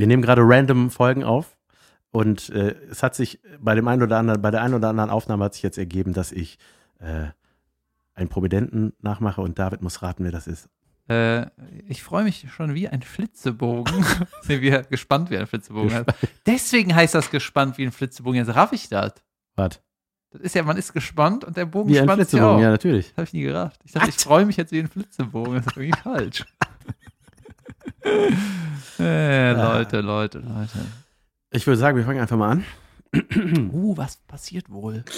Wir nehmen gerade random Folgen auf und äh, es hat sich bei dem einen oder anderen, bei der einen oder anderen Aufnahme hat sich jetzt ergeben, dass ich äh, einen Prominenten nachmache und David muss raten, wer das ist. Äh, ich freue mich schon wie ein Flitzebogen. Sind wir gespannt wie ein Flitzebogen. heißt. Deswegen heißt das gespannt wie ein Flitzebogen. Jetzt raff ich das. Was? Das ist ja, man ist gespannt und der Bogen Wie ein spannt sich Flitzebogen, auch. ja, natürlich. Das habe ich nie gerafft. Ich dachte, ich freue mich jetzt wie ein Flitzebogen. Das ist irgendwie falsch. äh, Leute, Leute, Leute. Ich würde sagen, wir fangen einfach mal an. Uh, was passiert wohl?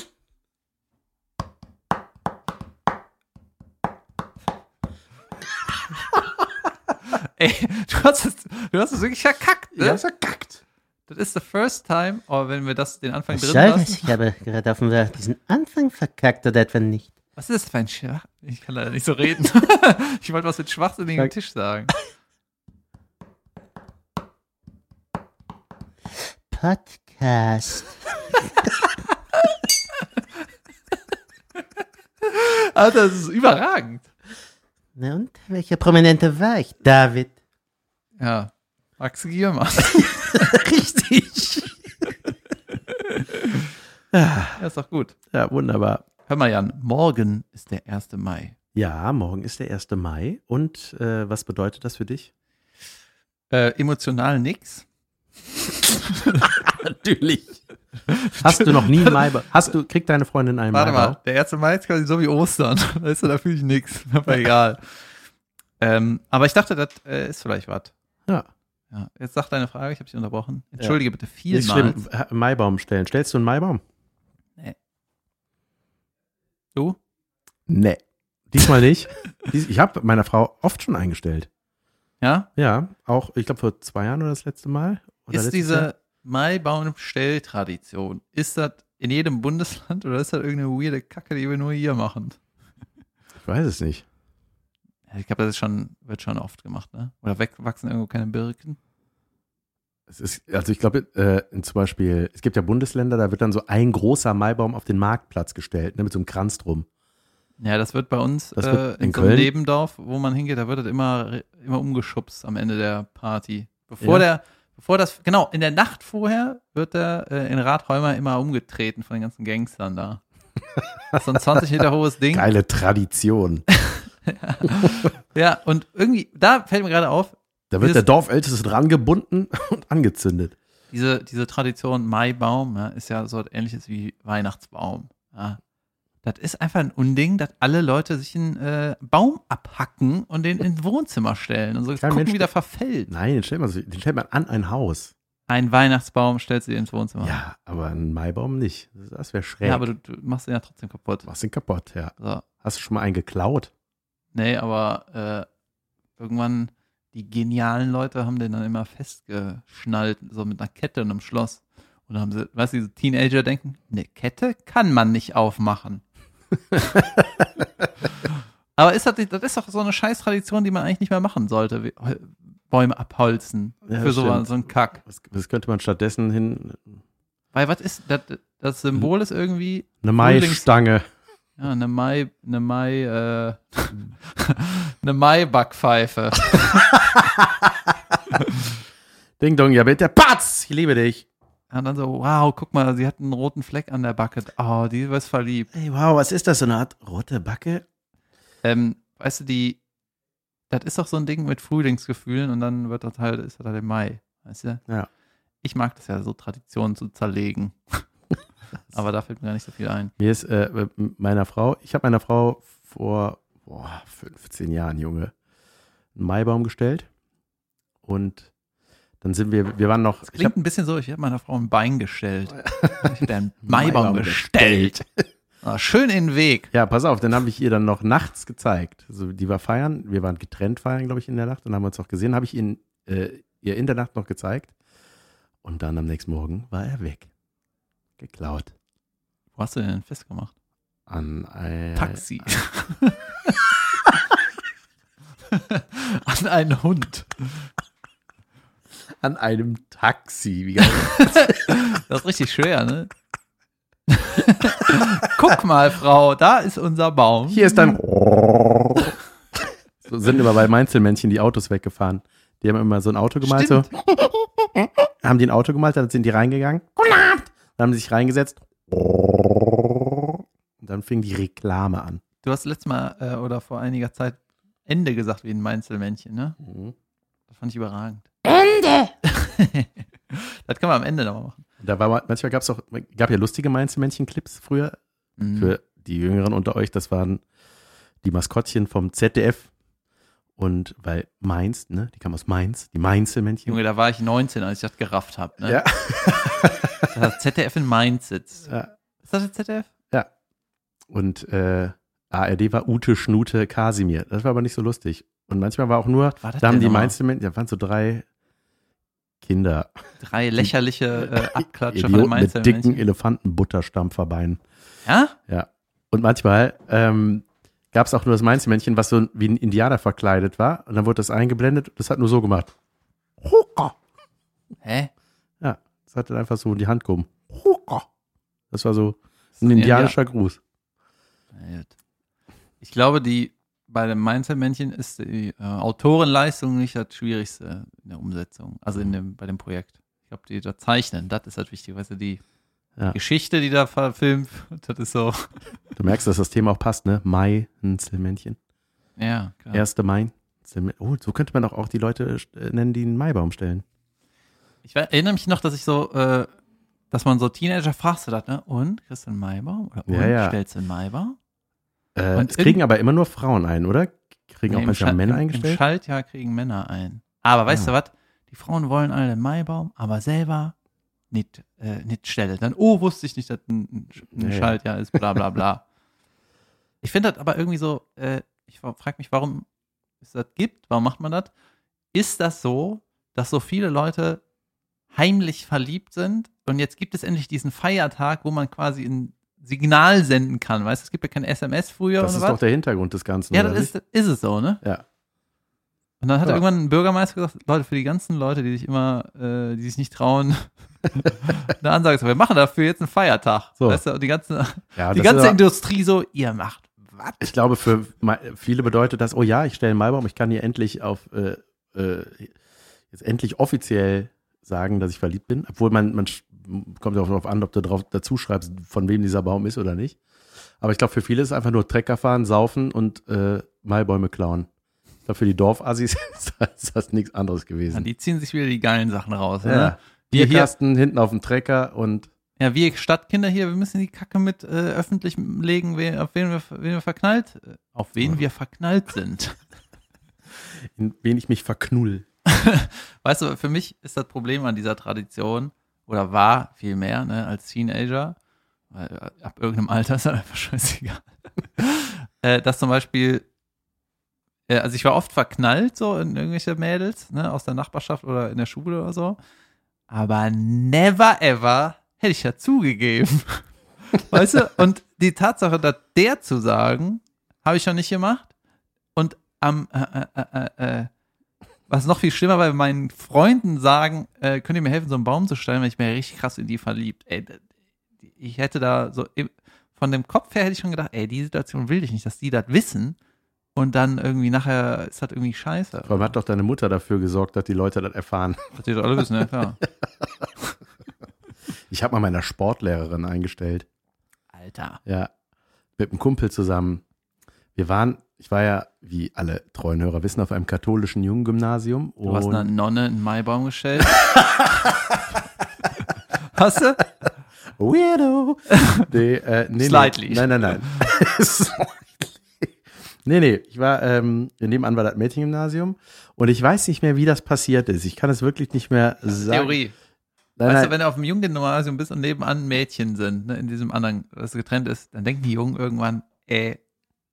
Ey, du hast es, du hast es wirklich verkackt, ne? verkackt. Das ist the first time, aber wenn wir das den Anfang drin lassen. Ich habe gerade offenbar diesen Anfang verkackt oder etwa nicht. Was ist das für ein Schwach? Ich kann leider nicht so reden. ich wollte was mit schwachsinnigem Tisch sagen. Podcast. Alter, das ist überragend. Na und? Welcher Prominente war ich? David. Ja, Max Giermann. Richtig. ja, ist doch gut. Ja, wunderbar. Hör mal, Jan, morgen ist der 1. Mai. Ja, morgen ist der 1. Mai. Und äh, was bedeutet das für dich? Äh, emotional nix. Natürlich. Hast du noch nie Mai? Hast du, kriegt deine Freundin einen Warte Maibau? mal, der 1. Mai ist quasi so wie Ostern. Weißt du, da fühle ich nichts. Aber egal. Ähm, aber ich dachte, das äh, ist vielleicht was. Ja. Ja, jetzt sag deine Frage, ich habe dich unterbrochen. Entschuldige bitte Nicht vielmals. schlimm. Ha- Maibaum stellen. Stellst du einen Maibaum? Du? Nee. Diesmal nicht. Dies, ich habe meiner Frau oft schon eingestellt. Ja? Ja, auch, ich glaube, vor zwei Jahren oder das letzte Mal. Ist diese. Maibaum-Stelltradition, ist das in jedem Bundesland oder ist das irgendeine weirde Kacke, die wir nur hier machen? Ich weiß es nicht. Ich glaube, das ist schon, wird schon oft gemacht, ne? Oder wachsen irgendwo keine Birken? Es ist, also ich glaube, äh, zum Beispiel, es gibt ja Bundesländer, da wird dann so ein großer Maibaum auf den Marktplatz gestellt, ne, mit so einem Kranz drum. Ja, das wird bei uns Das äh, wird in, in so einem Köln? Nebendorf, wo man hingeht, da wird das immer, immer umgeschubst am Ende der Party. Bevor Ja. der, bevor das, genau, in der Nacht vorher wird der äh, in Rathheimer immer umgetreten von den ganzen Gangstern da. So ein 20 Meter hohes Ding. Geile Tradition. Ja, und irgendwie, da fällt mir gerade auf, Da wird der Dorfälteste dran gebunden und angezündet. diese, diese Tradition Maibaum ja, ist ja so ähnliches wie Weihnachtsbaum. Ja. Das ist einfach ein Unding, dass alle Leute sich einen äh, Baum abhacken und den ins Wohnzimmer stellen und so Kein gucken, Mensch- wie der verfällt. Nein, den stellt man, den stellt man an ein Haus. Ein Weihnachtsbaum stellst du dir ins Wohnzimmer. Ja, aber ein Maibaum nicht. Das wäre schräg. Ja, aber du, du machst den ja trotzdem kaputt. machst den kaputt, ja. So. Hast du schon mal einen geklaut? Nee, aber äh, irgendwann, die genialen Leute haben den dann immer festgeschnallt, so mit einer Kette und einem Schloss. Und dann haben sie, weißt du, diese Teenager denken, eine Kette kann man nicht aufmachen. aber ist das, das ist doch so eine Scheiß-Tradition, die man eigentlich nicht mehr machen sollte. wie- Bäume abholzen. Ja, für so, so einen Kack. Was, was könnte man stattdessen hin? Weil was ist, das, das Symbol ist irgendwie Eine Maistange. Ja, eine Mai, eine Mai, äh, eine Mai-Backpfeife. Ding dong, ja bitte. Patz! Ich liebe dich. Und dann so, wow, guck mal, sie hat einen roten Fleck an der Backe. Oh, die ist verliebt. Ey, wow, was ist das? So eine Art rote Backe? Ähm, weißt du, die, das ist doch so ein Ding mit Frühlingsgefühlen und dann wird das halt, ist das halt im Mai. Weißt du? Ja. Ich mag das ja so, Traditionen zu zerlegen. Aber da fällt mir gar nicht so viel ein. Mir ist äh, meiner Frau, ich habe meiner Frau vor boah, 15 Jahren, Junge, einen Maibaum gestellt. Und dann sind wir, wir waren noch. Das ich klingt hab- ein bisschen so, ich habe meiner Frau ein Bein gestellt. Ich habe einen Maibaum gestellt. Ah, schön in den Weg. Ja, pass auf, dann habe ich ihr dann noch nachts gezeigt. Also die war feiern, wir waren getrennt feiern, glaube ich, in der Nacht und haben uns auch gesehen, habe ich ihn, äh, ihr in der Nacht noch gezeigt. Und dann am nächsten Morgen war er weg. Geklaut. Wo hast du den denn festgemacht? An ein Taxi. An einen Hund. An einem Taxi. Wie. Das ist richtig schwer, ne? Guck mal, Frau, da ist unser Baum. Hier ist dann. So sind immer bei Mainzelmännchen die Autos weggefahren. Die haben immer so ein Auto gemalt, so. haben die ein Auto gemalt, dann sind die reingegangen. Dann haben sie sich reingesetzt. Und dann fing die Reklame an. Du hast letztes Mal äh, oder vor einiger Zeit Ende gesagt wie ein Mainzelmännchen, ne? Das fand ich überragend. Ende! das kann man am Ende nochmal machen. Da war mal- manchmal gab es auch, gab ja lustige Mainzelmännchen-Clips früher. Mhm. Für die Jüngeren unter euch, das waren die Maskottchen vom ZDF. Und weil Mainz, ne, die kamen aus Mainz, die Mainzelmännchen. Junge, da war ich 19, als ich das gerafft habe. Ne? Ja. Dass das ZDF in Mainz sitzt. Ja. Ist das das ZDF? Und äh, ARD war Ute Schnute Kasimir. Das war aber nicht so lustig. Und manchmal war auch nur, war da haben die? Mainzelmännchen, da waren so drei Kinder, Drei lächerliche äh, Abklatscher von Idioten mit dicken. Elefantenbutterstampferbeinen. Ja? Ja. Und manchmal ähm, gab es auch nur das Mainzelmännchen, was so wie ein Indianer verkleidet war. Und dann wurde das eingeblendet. Das hat nur so gemacht. Huka. Hä? Ja, das hat dann einfach so in die Hand gehoben. Huka. Das war so ein indianischer Gruß. Ich glaube, die bei dem Mainzelmännchen ist die äh, Autorenleistung nicht das Schwierigste in der Umsetzung, also in dem, bei dem Projekt. Ich glaube, die da zeichnen, das ist halt wichtig, weißt du, die Ja. Geschichte, die da verfilmt, das ist so, Du merkst, dass das Thema auch passt, ne? Mainzelmännchen. ja, klar. Erste Mai. Oh, so könnte man auch, auch die Leute äh, nennen, die einen Maibaum stellen. Ich erinnere mich noch, dass ich so, äh, dass man so Teenager fragst du das, ne? Und, kriegst du einen Maibaum? Oder und, Ja, ja. stellst du einen Maibaum? Äh, es kriegen aber immer nur Frauen ein, oder? Kriegen Nee, auch manchmal Männer im, Im eingestellt? Schaltjahr kriegen Männer ein. Aber weißt Ah. du was? Die Frauen wollen alle einen Maibaum, aber selber nicht, äh, nicht stellen. Dann, oh, wusste ich nicht, dass ein, ein ja. Schaltjahr ist, bla bla bla. ich finde das aber irgendwie so, äh, ich frage mich, warum es das gibt, warum macht man das? Ist das so, dass so viele Leute heimlich verliebt sind und jetzt gibt es endlich diesen Feiertag, wo man quasi ein Signal senden kann, weißt du, es gibt ja kein SMS früher Das ist was? doch der Hintergrund des Ganzen. ja, oder das ist, ist es so, ne? Ja. Und dann hat Ja. irgendwann ein Bürgermeister gesagt, Leute, für die ganzen Leute, die sich immer, äh, die sich nicht trauen, eine Ansage zu machen, wir machen dafür jetzt einen Feiertag. So. Weißt du, die ganze, ja die ganze Industrie so, ihr macht was? ich glaube, für viele bedeutet das, oh ja, ich stelle einen Maibaum, ich kann hier endlich auf, äh, äh, jetzt endlich offiziell sagen, dass ich verliebt bin. Obwohl man, man kommt ja auch darauf an, ob du drauf dazu schreibst, von wem dieser Baum ist oder nicht. Aber ich glaube, für viele ist es einfach nur Trecker fahren, saufen und äh, Maibäume klauen. Ich glaube, für die Dorfassis ist das, ist das nichts anderes Ja, gewesen. die ziehen sich wieder die geilen Sachen raus. Ja. Ne? Wir hier, Bierkasten hinten auf dem Trecker und ja, wir Stadtkinder hier, wir müssen die Kacke mit äh, öffentlich legen, wen, auf wen wir, wen wir verknallt, äh, auf wen wir verknallt sind. in wen ich mich verknull. Weißt du, für mich ist das Problem an dieser Tradition, oder war vielmehr, ne, als Teenager, weil äh, ab irgendeinem Alter ist das einfach scheißegal, äh, dass zum Beispiel, äh, also ich war oft verknallt so in irgendwelche Mädels, ne, aus der Nachbarschaft oder in der Schule oder so, aber never ever hätte ich ja zugegeben. weißt du, und die Tatsache, dass der zu sagen, habe ich schon nicht gemacht. Und am, äh, äh, äh, was noch viel schlimmer, weil meinen Freunden sagen, äh, könnt ihr mir helfen, so einen Baum zu stellen, weil ich bin ja richtig krass in die verliebt. Ey, ich hätte da so, von dem Kopf her hätte ich schon gedacht, ey, die Situation will ich nicht, dass die das wissen und dann irgendwie nachher ist das irgendwie scheiße. Vor allem hat doch deine Mutter dafür gesorgt, dass die Leute das erfahren. Das die doch alle wissen, ja klar. Ich habe mal meiner Sportlehrerin eingestellt. Alter. Ja, mit einem Kumpel zusammen. Wir waren, ich war ja, wie alle treuen Hörer wissen, auf einem katholischen Junggymnasium. Du hast eine Nonne in Maibaum gestellt. hast du? Weirdo. nee, äh, nee, Slightly. Nee. Nein, nein, nein. Nee, nee, ich war, ähm, nebenan war das Mädchengymnasium und ich weiß nicht mehr, wie das passiert ist. Ich kann es wirklich nicht mehr sagen. Theorie. Nein, weißt nein, du, wenn du auf dem Jugendgymnasium bist und nebenan Mädchen sind, ne, in diesem anderen, das getrennt ist, dann denken die Jungen irgendwann, ey,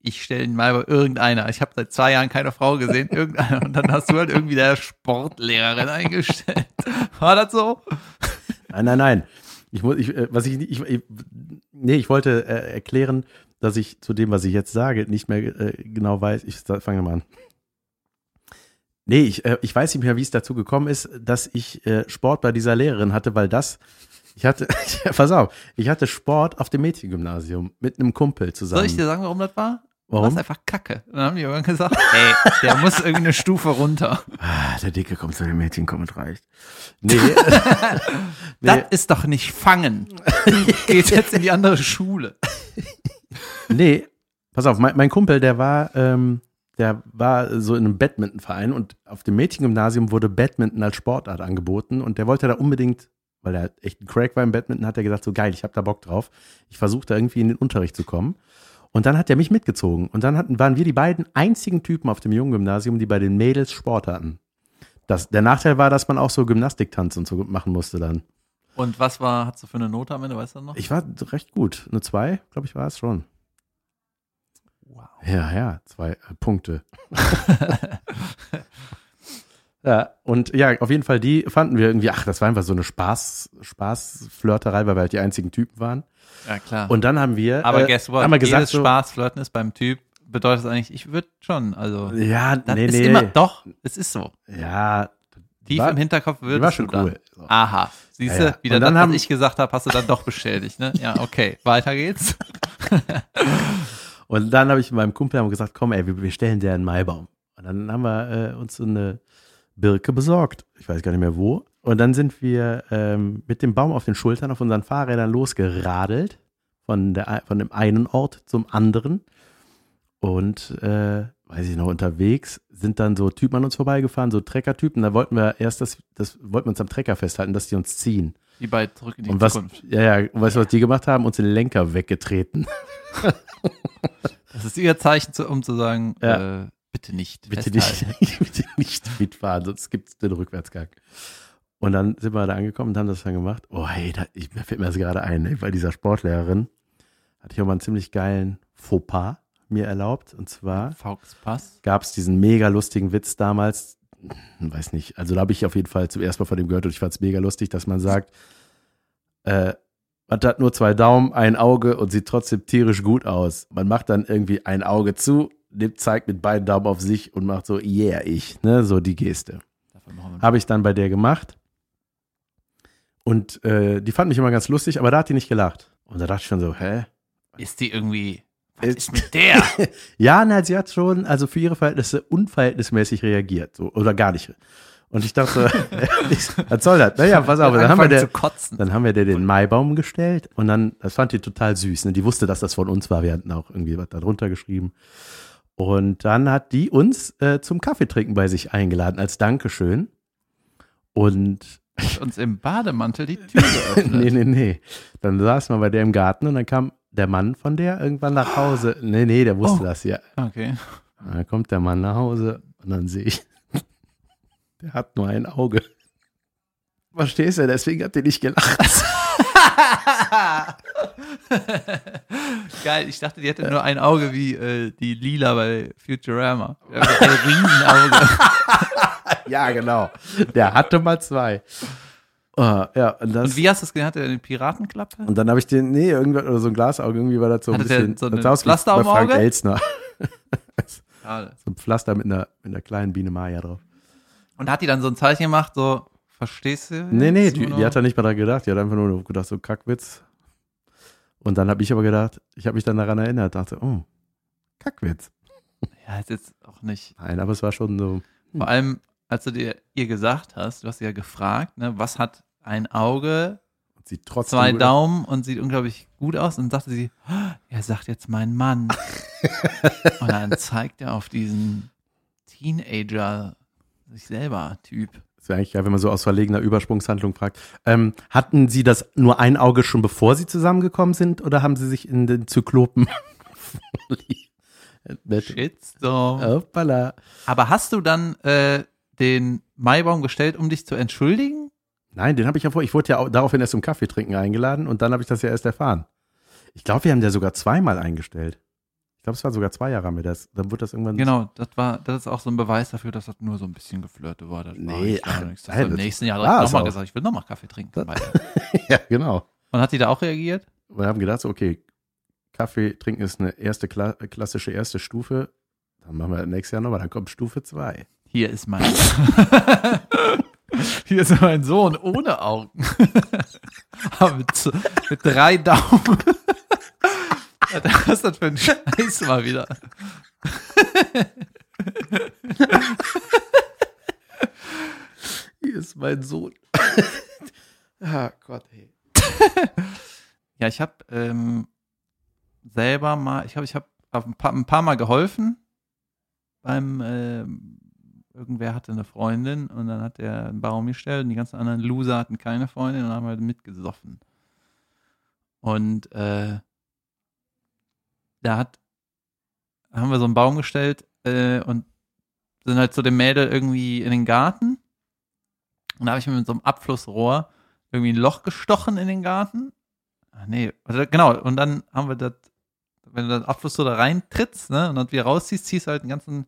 ich stelle ihn mal bei irgendeiner. Ich habe seit zwei Jahren keine Frau gesehen, irgendeiner. Und dann hast du halt irgendwie der Sportlehrerin eingestellt. War das so? nein, nein, nein. Ich muss, ich, äh, was ich, nicht- ich, ich, nee, ich wollte äh, erklären, dass ich zu dem, was ich jetzt sage, nicht mehr äh, genau weiß. Ich fange mal an. Nee, ich, äh, ich weiß nicht mehr, wie es dazu gekommen ist, dass ich äh, Sport bei dieser Lehrerin hatte, weil das, ich hatte, pass auf, ich hatte Sport auf dem Mädchengymnasium mit einem Kumpel zusammen. Soll ich dir sagen, warum das war? War Warum? es einfach kacke. Dann haben die irgendwann gesagt, ey, der muss irgendwie eine Stufe runter. Ah, der Dicke kommt zu den Mädchen, komm und reicht. Nee, nee. Das ist doch nicht fangen. Geht jetzt in die andere Schule. Nee, pass auf, mein, mein Kumpel, der war, ähm, der war so in einem Badmintonverein und auf dem Mädchengymnasium wurde Badminton als Sportart angeboten und der wollte da unbedingt, weil er echt ein Crack war im Badminton, hat er gesagt, so geil, ich hab da Bock drauf. Ich versuche da irgendwie in den Unterricht zu kommen. Und dann hat er mich mitgezogen. Und dann hatten, waren wir die beiden einzigen Typen auf dem Jungen-Gymnasium, die bei den Mädels Sport hatten. Das, der Nachteil war, dass man auch so Gymnastiktanz und so machen musste dann. Und was war, hast du für eine Note am Ende, weißt du noch? Ich war recht gut. Eine zwei, glaube ich, war es schon. wow. Ja, ja, zwei äh, Punkte. ja, und ja, auf jeden Fall, die fanden wir irgendwie, ach, das war einfach so eine Spaß, Spaßflirterei, weil wir halt die einzigen Typen waren. Ja, klar. Und dann haben wir, Aber äh, guess what? haben wir gesagt, Jedes so, Spaß, Flirten ist beim Typ, bedeutet das eigentlich, ich würde schon, also. ja, Das nee, ist nee, immer, doch, es ist so. ja, Tief war- im Hinterkopf die würdest war schon du dann. cool. So. Aha, siehst du, Ja, ja. wieder dann das, haben- was ich gesagt habe, hast du dann doch bestätigt, ne? Ja, okay, weiter geht's. Und dann habe ich meinem Kumpel gesagt, komm, ey, wir, wir stellen dir einen Maibaum. Und dann haben wir äh, uns so eine Birke besorgt. Ich weiß gar nicht mehr wo. Und dann sind wir ähm, mit dem Baum auf den Schultern auf unseren Fahrrädern losgeradelt. Von, der, von dem einen Ort zum anderen. Und, äh, weiß ich noch, unterwegs sind dann so Typen an uns vorbeigefahren, so Treckertypen. Da wollten wir erst das, das wollten wir uns am Trecker festhalten, dass die uns ziehen. Die beiden zurück in die Und was, Zukunft. ja, ja, und weißt du, was die gemacht haben? Uns den Lenker weggetreten. Das ist ihr Zeichen, um zu sagen, Ja. äh, bitte nicht. Bitte festhalten. nicht, bitte nicht mitfahren, sonst gibt es den Rückwärtsgang. Und dann sind wir da angekommen und haben das dann gemacht. Oh, hey, da, ich, mir fällt mir das gerade ein, ey, bei dieser Sportlehrerin hatte ich auch mal einen ziemlich geilen Fauxpas mir erlaubt. Und zwar gab es diesen mega lustigen Witz damals. Weiß nicht, also da habe ich auf jeden Fall zum ersten Mal von dem gehört und ich fand es mega lustig, dass man sagt, äh, man hat nur zwei Daumen, ein Auge und sieht trotzdem tierisch gut aus. Man macht dann irgendwie ein Auge zu, nimmt, zeigt mit beiden Daumen auf sich und macht so, yeah, ich, ne, so die Geste. Habe ich dann bei der gemacht. Und äh, die fand mich immer ganz lustig, aber da hat die nicht gelacht. Und da dachte ich schon so, hä? Ist die irgendwie, was Ist- mit der? Ja, na, sie hat schon, also für ihre Verhältnisse unverhältnismäßig reagiert, so, oder gar nicht. Und ich dachte, was soll das? Naja, pass auf, dann haben wir der. Dann haben wir dir den Maibaum gestellt und dann, das fand die total süß. Ne? Die wusste, dass das von uns war. Wir hatten auch irgendwie was da drunter geschrieben. Und dann hat die uns äh, zum Kaffeetrinken bei sich eingeladen als Dankeschön. Und uns im Bademantel die Tür geöffnet. nee, nee, nee. Dann saßen wir bei der im Garten und dann kam der Mann von der irgendwann nach Hause. Nee, nee, der wusste Oh. das ja. Okay. Und dann kommt der Mann nach Hause und dann sehe ich, der hat nur ein Auge. Verstehst du? Deswegen habt ihr nicht gelacht. Geil, ich dachte, die hätte nur ein Auge wie äh, die Lila bei Futurama. Einem Riesenauge. Ja, genau. Der hatte mal zwei. Oh, ja, und, das, Und wie hast du es genannt? Hatte der eine Piratenklappe? und dann habe ich den, nee, irgendwas, oder so ein Glasauge, irgendwie war das so ein Hatte bisschen, so das wie Pflaster bei Frank Auge? Schade. So ein Pflaster mit einer, mit einer kleinen Biene Maya drauf. Und hat die dann so ein Zeichen gemacht, so, verstehst du? Nee, nee, die, die hat da nicht mal dran gedacht. Die hat einfach nur gedacht, so Kackwitz. Und dann habe ich aber gedacht, ich habe mich dann daran erinnert, dachte, oh, Kackwitz. Ja, ist jetzt auch nicht. Nein, aber es war schon so, Vor allem, als du dir ihr gesagt hast, du hast sie ja gefragt, ne, was hat ein Auge, sieht trotzdem zwei Daumen und sieht unglaublich gut aus. Und dann sagte sie, "Ah, er sagt jetzt mein Mann. und dann zeigt er auf diesen Teenager, sich selber Typ. Das wäre eigentlich geil, wenn man so aus verlegener Übersprungshandlung fragt. Ähm, hatten Sie das nur ein Auge schon bevor Sie zusammengekommen sind oder haben Sie sich in den Zyklopen verliebt? Shitstorm. Hoppala. Aber hast du dann äh, den Maibaum gestellt, um dich zu entschuldigen? Nein, den habe ich ja vor. Ich wurde ja daraufhin erst zum Kaffee trinken eingeladen und dann habe ich das ja erst erfahren. Ich glaube, wir haben der sogar zweimal eingestellt. Ich glaube, es war sogar zwei Jahre haben wir das. Dann wurde das irgendwann. Genau, das war, das ist auch so ein Beweis dafür, dass das nur so ein bisschen geflirtet war. Das war Nee, nicht ach, nichts. Das war im nächsten Jahr war direkt nochmal gesagt, ich will nochmal Kaffee trinken. Ja, genau. Und hat die da auch reagiert? Wir haben gedacht, so, okay, Kaffee trinken ist eine erste Kla klassische erste Stufe. Dann machen wir nächstes Jahr nochmal. Dann kommt Stufe zwei. Hier ist mein. Hier ist mein Sohn ohne Augen. Mit, mit drei Daumen. Was ist das für ein Scheiß mal wieder? Hier ist mein Sohn. ah Gott, hey. Ja, ich habe ähm, selber mal, ich glaube, ich habe ein paar, ein paar Mal geholfen beim, ähm, irgendwer hatte eine Freundin und dann hat er einen Baum gestellt und die ganzen anderen Loser hatten keine Freundin und haben halt mitgesoffen. Und äh, da hat, haben wir so einen Baum gestellt äh, und sind halt zu dem Mädel irgendwie in den Garten und da habe ich mir mit so einem Abflussrohr irgendwie ein Loch gestochen in den Garten. Ach nee, also genau, und dann haben wir das, wenn du das Abflussrohr da reintrittst, ne, und dann wieder rausziehst, ziehst du halt den ganzen,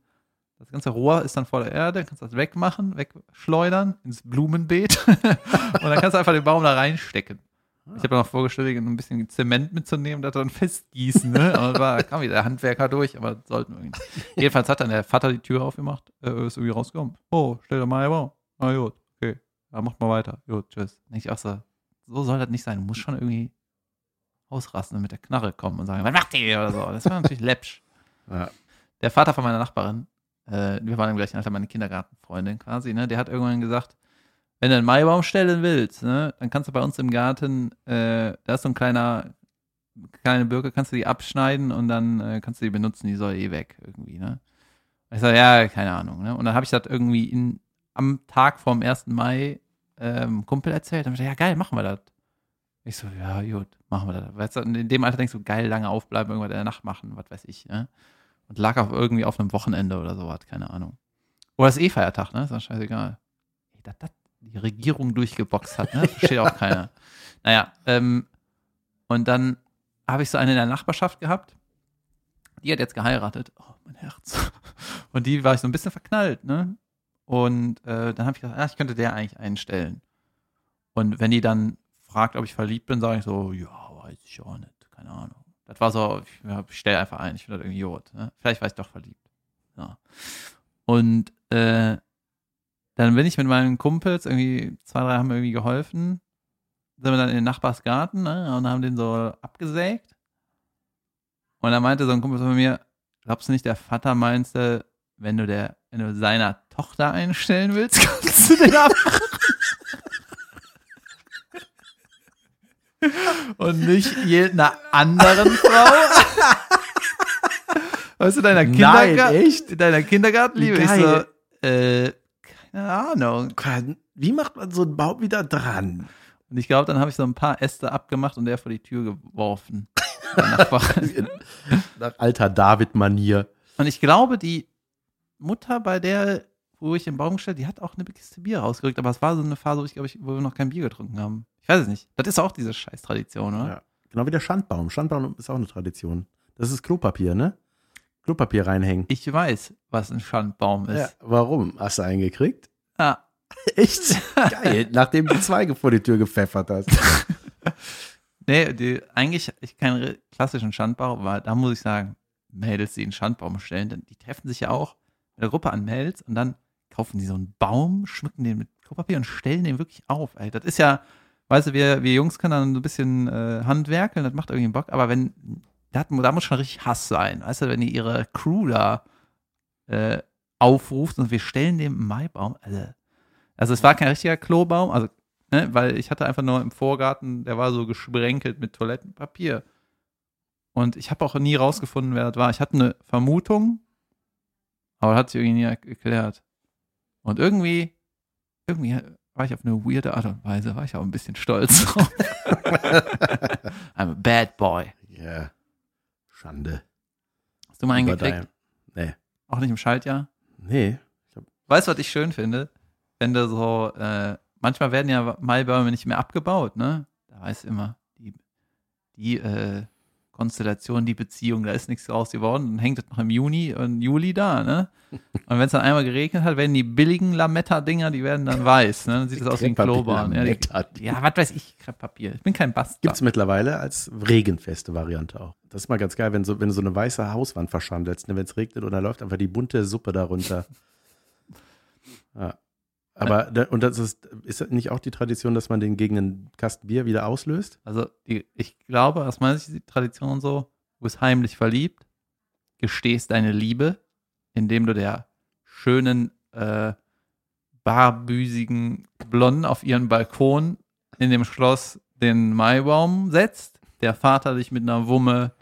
das ganze Rohr ist dann vor der Erde, kannst das wegmachen, wegschleudern ins Blumenbeet und dann kannst du einfach den Baum da reinstecken. Ich habe mir noch vorgestellt, ein bisschen Zement mitzunehmen, das dann festgießen, ne? Aber da kam wieder der Handwerker durch, aber sollten wir irgendwie. Jedenfalls hat dann der Vater die Tür aufgemacht, äh, ist irgendwie rausgekommen. Oh, stell doch mal her, Baum. Ah, gut, okay. Ja, macht mal weiter. Gut, tschüss. Ich auch so, so soll das nicht sein. Du musst schon irgendwie ausrasten und mit der Knarre kommen und sagen, was macht ihr oder so. Das war natürlich läppsch. Ja. Der Vater von meiner Nachbarin, äh, wir waren im gleichen Alter, meine Kindergartenfreundin quasi, ne, der hat irgendwann gesagt, wenn du einen Maibaum stellen willst, ne, dann kannst du bei uns im Garten, äh, da ist so ein kleiner, kleine Birke, kannst du die abschneiden und dann äh, kannst du die benutzen, die soll eh weg irgendwie, ne. Ich sag, ja, keine Ahnung, ne. Und dann habe ich das irgendwie in, am Tag vorm 1. Mai ähm, Kumpel erzählt. Dann hab ich gesagt, ja, geil, machen wir das. Ich so, ja, gut, machen wir das. Weißt du, in dem Alter denkst du, geil, lange aufbleiben, irgendwas in der Nacht machen, was weiß ich, ne? Und lag auch irgendwie auf einem Wochenende oder sowas, keine Ahnung. Oder ist eh Feiertag, ne? Ist doch scheißegal. Ey, dass das die Regierung durchgeboxt hat, ne? Versteht auch keiner. Naja, ähm, und dann habe ich so eine in der Nachbarschaft gehabt. Die hat jetzt geheiratet. Oh, mein Herz. Und die war ich so ein bisschen verknallt, ne? Und äh, dann habe ich gesagt, ah, ich könnte der eigentlich einstellen. Und wenn die dann fragt, ob ich verliebt bin, sage ich so, ja, weiß ich auch nicht, keine Ahnung. Das war so, ich, ja, ich stelle einfach ein, ich finde das irgendwie gut. Ne? Vielleicht war ich doch verliebt. Ja. Und äh, dann bin ich mit meinen Kumpels, irgendwie, zwei, drei haben mir irgendwie geholfen, sind wir dann in den Nachbarsgarten ne, und haben den so abgesägt. Und dann meinte so ein Kumpel von mir, glaubst du nicht, der Vater meinte, wenn du der, wenn du seiner Tochter einstellen willst, kannst du den abmachen. Und nicht einer anderen Frau. Weißt du, deiner Kindergarten, deiner Kindergartenliebe? Ich so, äh, keine Ahnung. Wie macht man so einen Baum wieder dran? Und ich glaube, dann habe ich so ein paar Äste abgemacht und der vor die Tür geworfen. Nach alter David-Manier. und ich glaube, die Mutter, bei der, wo ich den Baum gestellt, die hat auch eine Kiste Bier rausgerückt, aber es war so eine Phase, wo ich glaube, ich, wo wir noch kein Bier getrunken haben. Ich weiß es nicht. Das ist auch diese Scheiß-Tradition, oder? Ja. Genau wie der Schandbaum. Schandbaum ist auch eine Tradition. Das ist Klopapier, ne? Klopapier reinhängen. Ich weiß, was ein Schandbaum Ja, ist. warum? Hast du einen gekriegt? Ah, Echt? Geil. Nachdem du Zweige vor die Tür gepfeffert hast. nee, die, eigentlich ich keinen klassischen Schandbaum, aber da muss ich sagen, Mädels, die einen Schandbaum stellen, dann, die treffen sich ja auch mit einer Gruppe an Mädels und dann kaufen die so einen Baum, schmücken den mit Klopapier und stellen den wirklich auf. Ey. Das ist ja, weißt du, wir, wir Jungs können dann so ein bisschen äh, handwerkeln, das macht irgendwie Bock, aber wenn, da, da muss schon richtig Hass sein, weißt du, wenn die ihre Crew da äh, aufruft und wir stellen dem Maibaum, also, also es war kein richtiger Klobaum, also ne, weil ich hatte einfach nur im Vorgarten, der war so gesprenkelt mit Toilettenpapier. Und ich habe auch nie rausgefunden, wer das war. Ich hatte eine Vermutung, aber hat sich irgendwie nie erklärt. Und irgendwie, irgendwie war ich auf eine weirde Art und Weise, war ich auch ein bisschen stolz drauf. I'm a bad boy. Ja. Schande. Hast du mal dein- Nee. Auch nicht im Schaltjahr? Nee. Weißt du, was ich schön finde? Wenn du so, äh, manchmal werden ja Maibäume nicht mehr abgebaut, ne? Da heißt immer, die, die äh, Konstellation, die Beziehung, da ist nichts draus geworden. Dann hängt es noch im Juni und Juli da, ne? Und wenn es dann einmal geregnet hat, werden die billigen Lametta-Dinger, die werden dann weiß, ne? Dann sieht das aus wie ein Kloban. Ja, ja, was weiß ich, Krepppapier. Ich bin kein Bastard. Gibt es mittlerweile als regenfeste Variante auch. Das ist mal ganz geil, wenn, so, wenn du so eine weiße Hauswand verschandelst, ne, wenn es regnet und dann läuft einfach die bunte Suppe darunter. Ja. Aber, da, und das ist, ist nicht auch die Tradition, dass man den gegen einen Kasten Bier wieder auslöst? Also, die, ich glaube, aus meiner Sicht die Tradition so, Du bist heimlich verliebt, gestehst deine Liebe, indem du der schönen, äh, barbüsigen Blonden auf ihren Balkon in dem Schloss den Maibaum setzt. Der Vater dich mit einer Wumme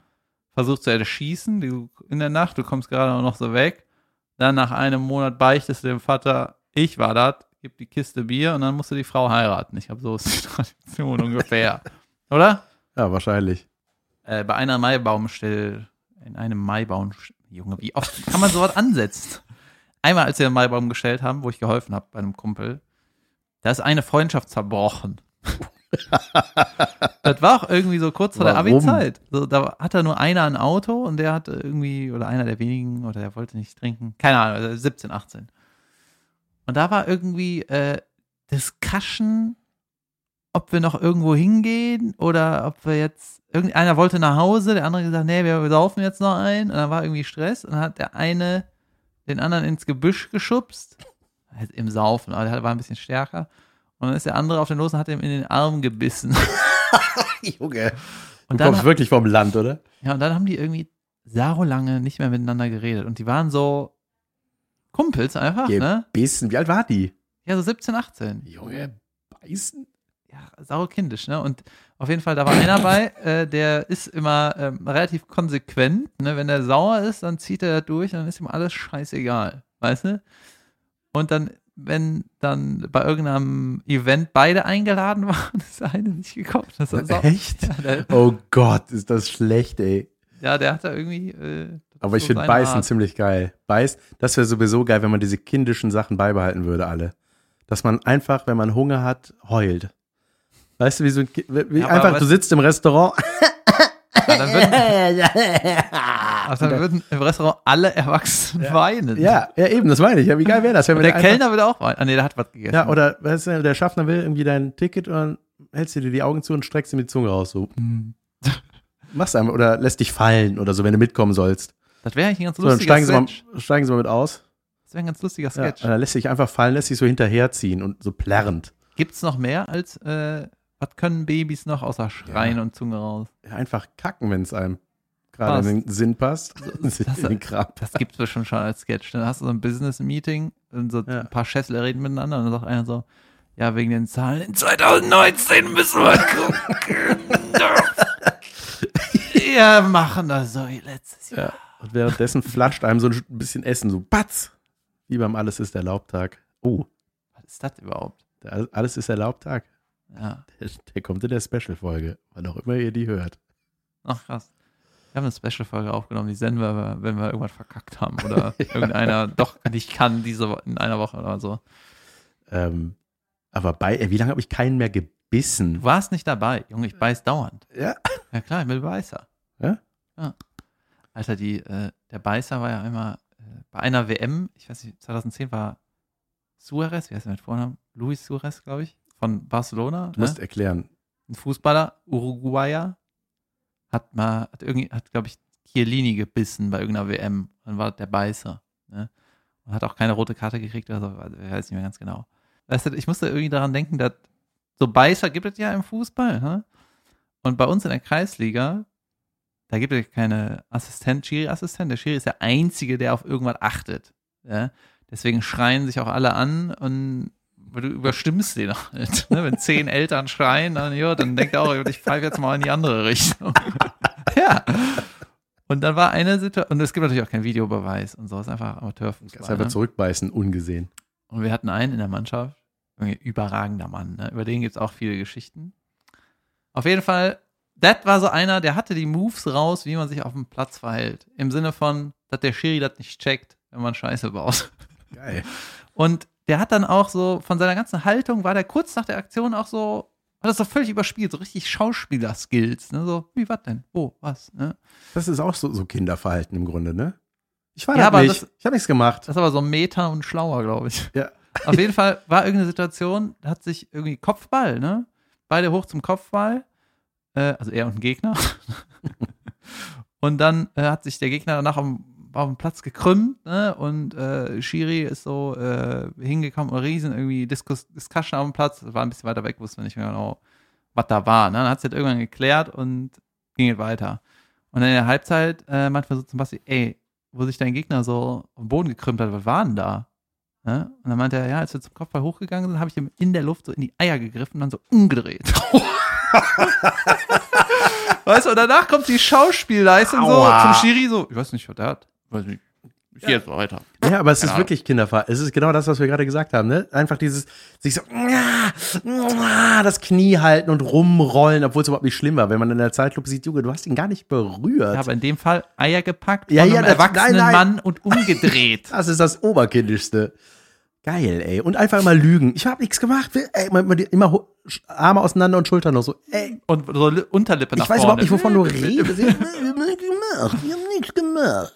versucht zu erschießen du, in der Nacht. Du kommst gerade noch so weg. Dann nach einem Monat beichtest du dem Vater, ich war das, gib die Kiste Bier und dann musst du die Frau heiraten. Ich habe so ist die Tradition ungefähr. Oder? Ja, wahrscheinlich. Äh, bei einer Maibaumstelle, in einem Maibaum, Junge, wie oft kann man sowas ansetzen? Einmal, als wir einen Maibaum gestellt haben, wo ich geholfen habe bei einem Kumpel, da ist eine Freundschaft zerbrochen. das war auch irgendwie so kurz vor der Warum? Abi-Zeit. So, da hatte nur einer ein Auto und der hatte irgendwie, oder einer der wenigen, oder der wollte nicht trinken. Keine Ahnung, also 17, 18. Und da war irgendwie äh, Discussion, ob wir noch irgendwo hingehen oder ob wir jetzt, irgendeiner wollte nach Hause, der andere gesagt, nee, wir saufen jetzt noch ein. Und dann war irgendwie Stress und dann hat der eine den anderen ins Gebüsch geschubst. Halt Im Saufen, aber der war ein bisschen stärker. Und dann ist der andere auf den Los und hat ihm in den Arm gebissen. Junge. Du Und dann, kommst wirklich vom Land, oder? ja, und dann haben die irgendwie so lange nicht mehr miteinander geredet. Und die waren so Kumpels einfach, ne? Gebissen. Wie alt war die? Ja, so 17, 18. Junge, beißen? Ja, sau kindisch, ne? Und auf jeden Fall, da war einer bei, äh, der ist immer ähm, relativ konsequent, ne? Wenn der sauer ist, dann zieht er das durch, dann ist ihm alles scheißegal, weißt du? Und dann, wenn dann bei irgendeinem Event beide eingeladen waren, ist der eine nicht gekommen. Echt? Ja, der, Oh Gott, ist das schlecht, ey. ja, der hat da irgendwie. Äh, Aber ich finde Beißen Art. ziemlich geil. Beiß, das wäre sowieso geil, wenn man diese kindischen Sachen beibehalten würde, alle. Dass man einfach, wenn man Hunger hat, heult. Weißt du, wie so ein Ki- wie Ja, einfach, du sitzt im Restaurant. Ja, dann würden, also dann würden im Restaurant alle Erwachsenen weinen. Ja, ja, eben, das meine ich. Ja, wie geil wäre das, wenn der einfach- Kellner würde auch weinen. Ah, nee, der hat was gegessen. Ja, oder weißt du, der Schaffner will irgendwie dein Ticket und dann hältst du dir die Augen zu und streckst ihm die Zunge raus. So. Hm. Machst einfach oder lässt dich fallen oder so, wenn du mitkommen sollst. Das wäre eigentlich ein ganz So, dann lustiger steigen sie, mal, Sketch. steigen sie mal mit aus. Das wäre ein ganz lustiger Ja, Sketch. dann lässt sich einfach fallen, lässt sich so hinterherziehen und so plärrend. Gibt es noch mehr als, äh, was können Babys noch außer Schreien Ja. und Zunge raus? Ja, einfach kacken, wenn es einem gerade in den Sinn passt. das- Kram. Das gibt es bestimmt schon als Sketch. Dann hast du so ein Business-Meeting und so Ja. ein paar Schässler reden miteinander und dann sagt einer so, ja, wegen den Zahlen in 2019 müssen wir gucken. Wir machen das so wie letztes Jahr. Ja. Und währenddessen flatscht einem so ein bisschen Essen, so batz. Wie beim Alles ist erlaubt Tag. Oh, Was ist das überhaupt? der Alles ist erlaubt Tag. Ja, Der, der kommt in der Special-Folge, wann auch immer ihr die hört. ach krass. Wir haben eine Special-Folge aufgenommen, die senden wir, wenn wir irgendwas verkackt haben oder irgendeiner doch nicht kann diese in einer Woche oder so. Ähm, aber bei, äh, wie lange habe ich keinen mehr gebissen? Du warst nicht dabei, Junge, ich beiß dauernd. Ja. Ja klar, ich bin Beißer. Ja? Ja. Alter, die, äh, der Beißer war ja einmal äh, bei einer WM, ich weiß nicht, 2010 war Suarez, wie heißt der mit Vornamen? Luis Suarez, glaube ich, von Barcelona. Du musst ne? erklären. Ein Fußballer, Uruguayer, hat mal, hat irgendwie, hat, glaube ich, Chiellini gebissen bei irgendeiner WM. Dann war der Beißer. Ne? Und hat auch keine rote Karte gekriegt oder so, also, ich weiß nicht mehr ganz genau. Weißt du, ich musste irgendwie daran denken, dass so Beißer gibt es ja im Fußball. Ne? Und bei uns in der Kreisliga, da gibt es keine Assistent, Schiri-Assistent. Der Schiri ist der Einzige, der auf irgendwas achtet. Ja? Deswegen schreien sich auch alle an und weil du überstimmst den halt. Ne? Wenn zehn Eltern schreien, dann, ja, dann denkt er auch, ich pfeife jetzt mal in die andere Richtung. ja. Und dann war eine Situation, und es gibt natürlich auch keinen Videobeweis und so, ist einfach Amateurfußball. kannst einfach Ne? zurückbeißen, ungesehen. Und wir hatten einen in der Mannschaft, überragender Mann, ne? über den gibt es auch viele Geschichten. Auf jeden Fall, das war so einer, der hatte die Moves raus, wie man sich auf dem Platz verhält. Im Sinne von, dass der Schiri das nicht checkt, wenn man Scheiße baut. Geil. Und der hat dann auch so, von seiner ganzen Haltung war der kurz nach der Aktion auch so, hat das so völlig überspielt, so richtig Schauspieler-Skills. Ne? So, wie, was denn? Wo, was? Ne? Das ist auch so, so Kinderverhalten im Grunde, ne? Ich war Ja, aber nicht. das- ich habe nichts gemacht. Das ist aber so meta und schlauer, glaube ich. Ja. Auf jeden Fall war irgendeine Situation, da hat sich irgendwie Kopfball, ne? Beide hoch zum Kopfball. Äh, also er und ein Gegner. und dann äh, hat sich der Gegner danach auf dem, auf dem Platz gekrümmt, ne? Und äh, Shiri ist so äh, hingekommen, und riesen irgendwie Diskus Discussion auf dem Platz. War ein bisschen weiter weg, wusste nicht mehr genau, was da war. Ne? Dann hat es halt irgendwann geklärt und ging halt weiter. Und dann in der Halbzeit äh, manchmal so zum Beispiel, ey, wo sich dein Gegner so auf den Boden gekrümmt hat, was war denn da? Ne? Und dann meinte er, ja, als wir zum Kopfball hochgegangen sind, habe ich ihm in der Luft so in die Eier gegriffen und dann so umgedreht. weißt du, und danach kommt die Schauspielleistung so zum Schiri so, ich weiß nicht, was der hat. Weiß nicht. Ich gehe jetzt mal weiter. Ja, aber es ist wirklich Kinderfahr. Es ist genau das, was wir gerade gesagt haben, ne? Einfach dieses, sich so, das Knie halten und rumrollen, obwohl es überhaupt nicht schlimm war. Wenn man in der Zeitlupe sieht, Junge, du hast ihn gar nicht berührt. Ja, aber in dem Fall Eier gepackt Ja, von ja, einem das- erwachsenen nein, nein. Mann und umgedreht. Das ist das Oberkindischste. Geil, ey. Und einfach immer lügen. Ich habe nichts gemacht. Ey, immer, immer, Arme auseinander und Schultern noch so. Ey, und so Li- Unterlippe nach ich weiß vorne. überhaupt nicht, wovon du redest. Ich hab nichts gemacht.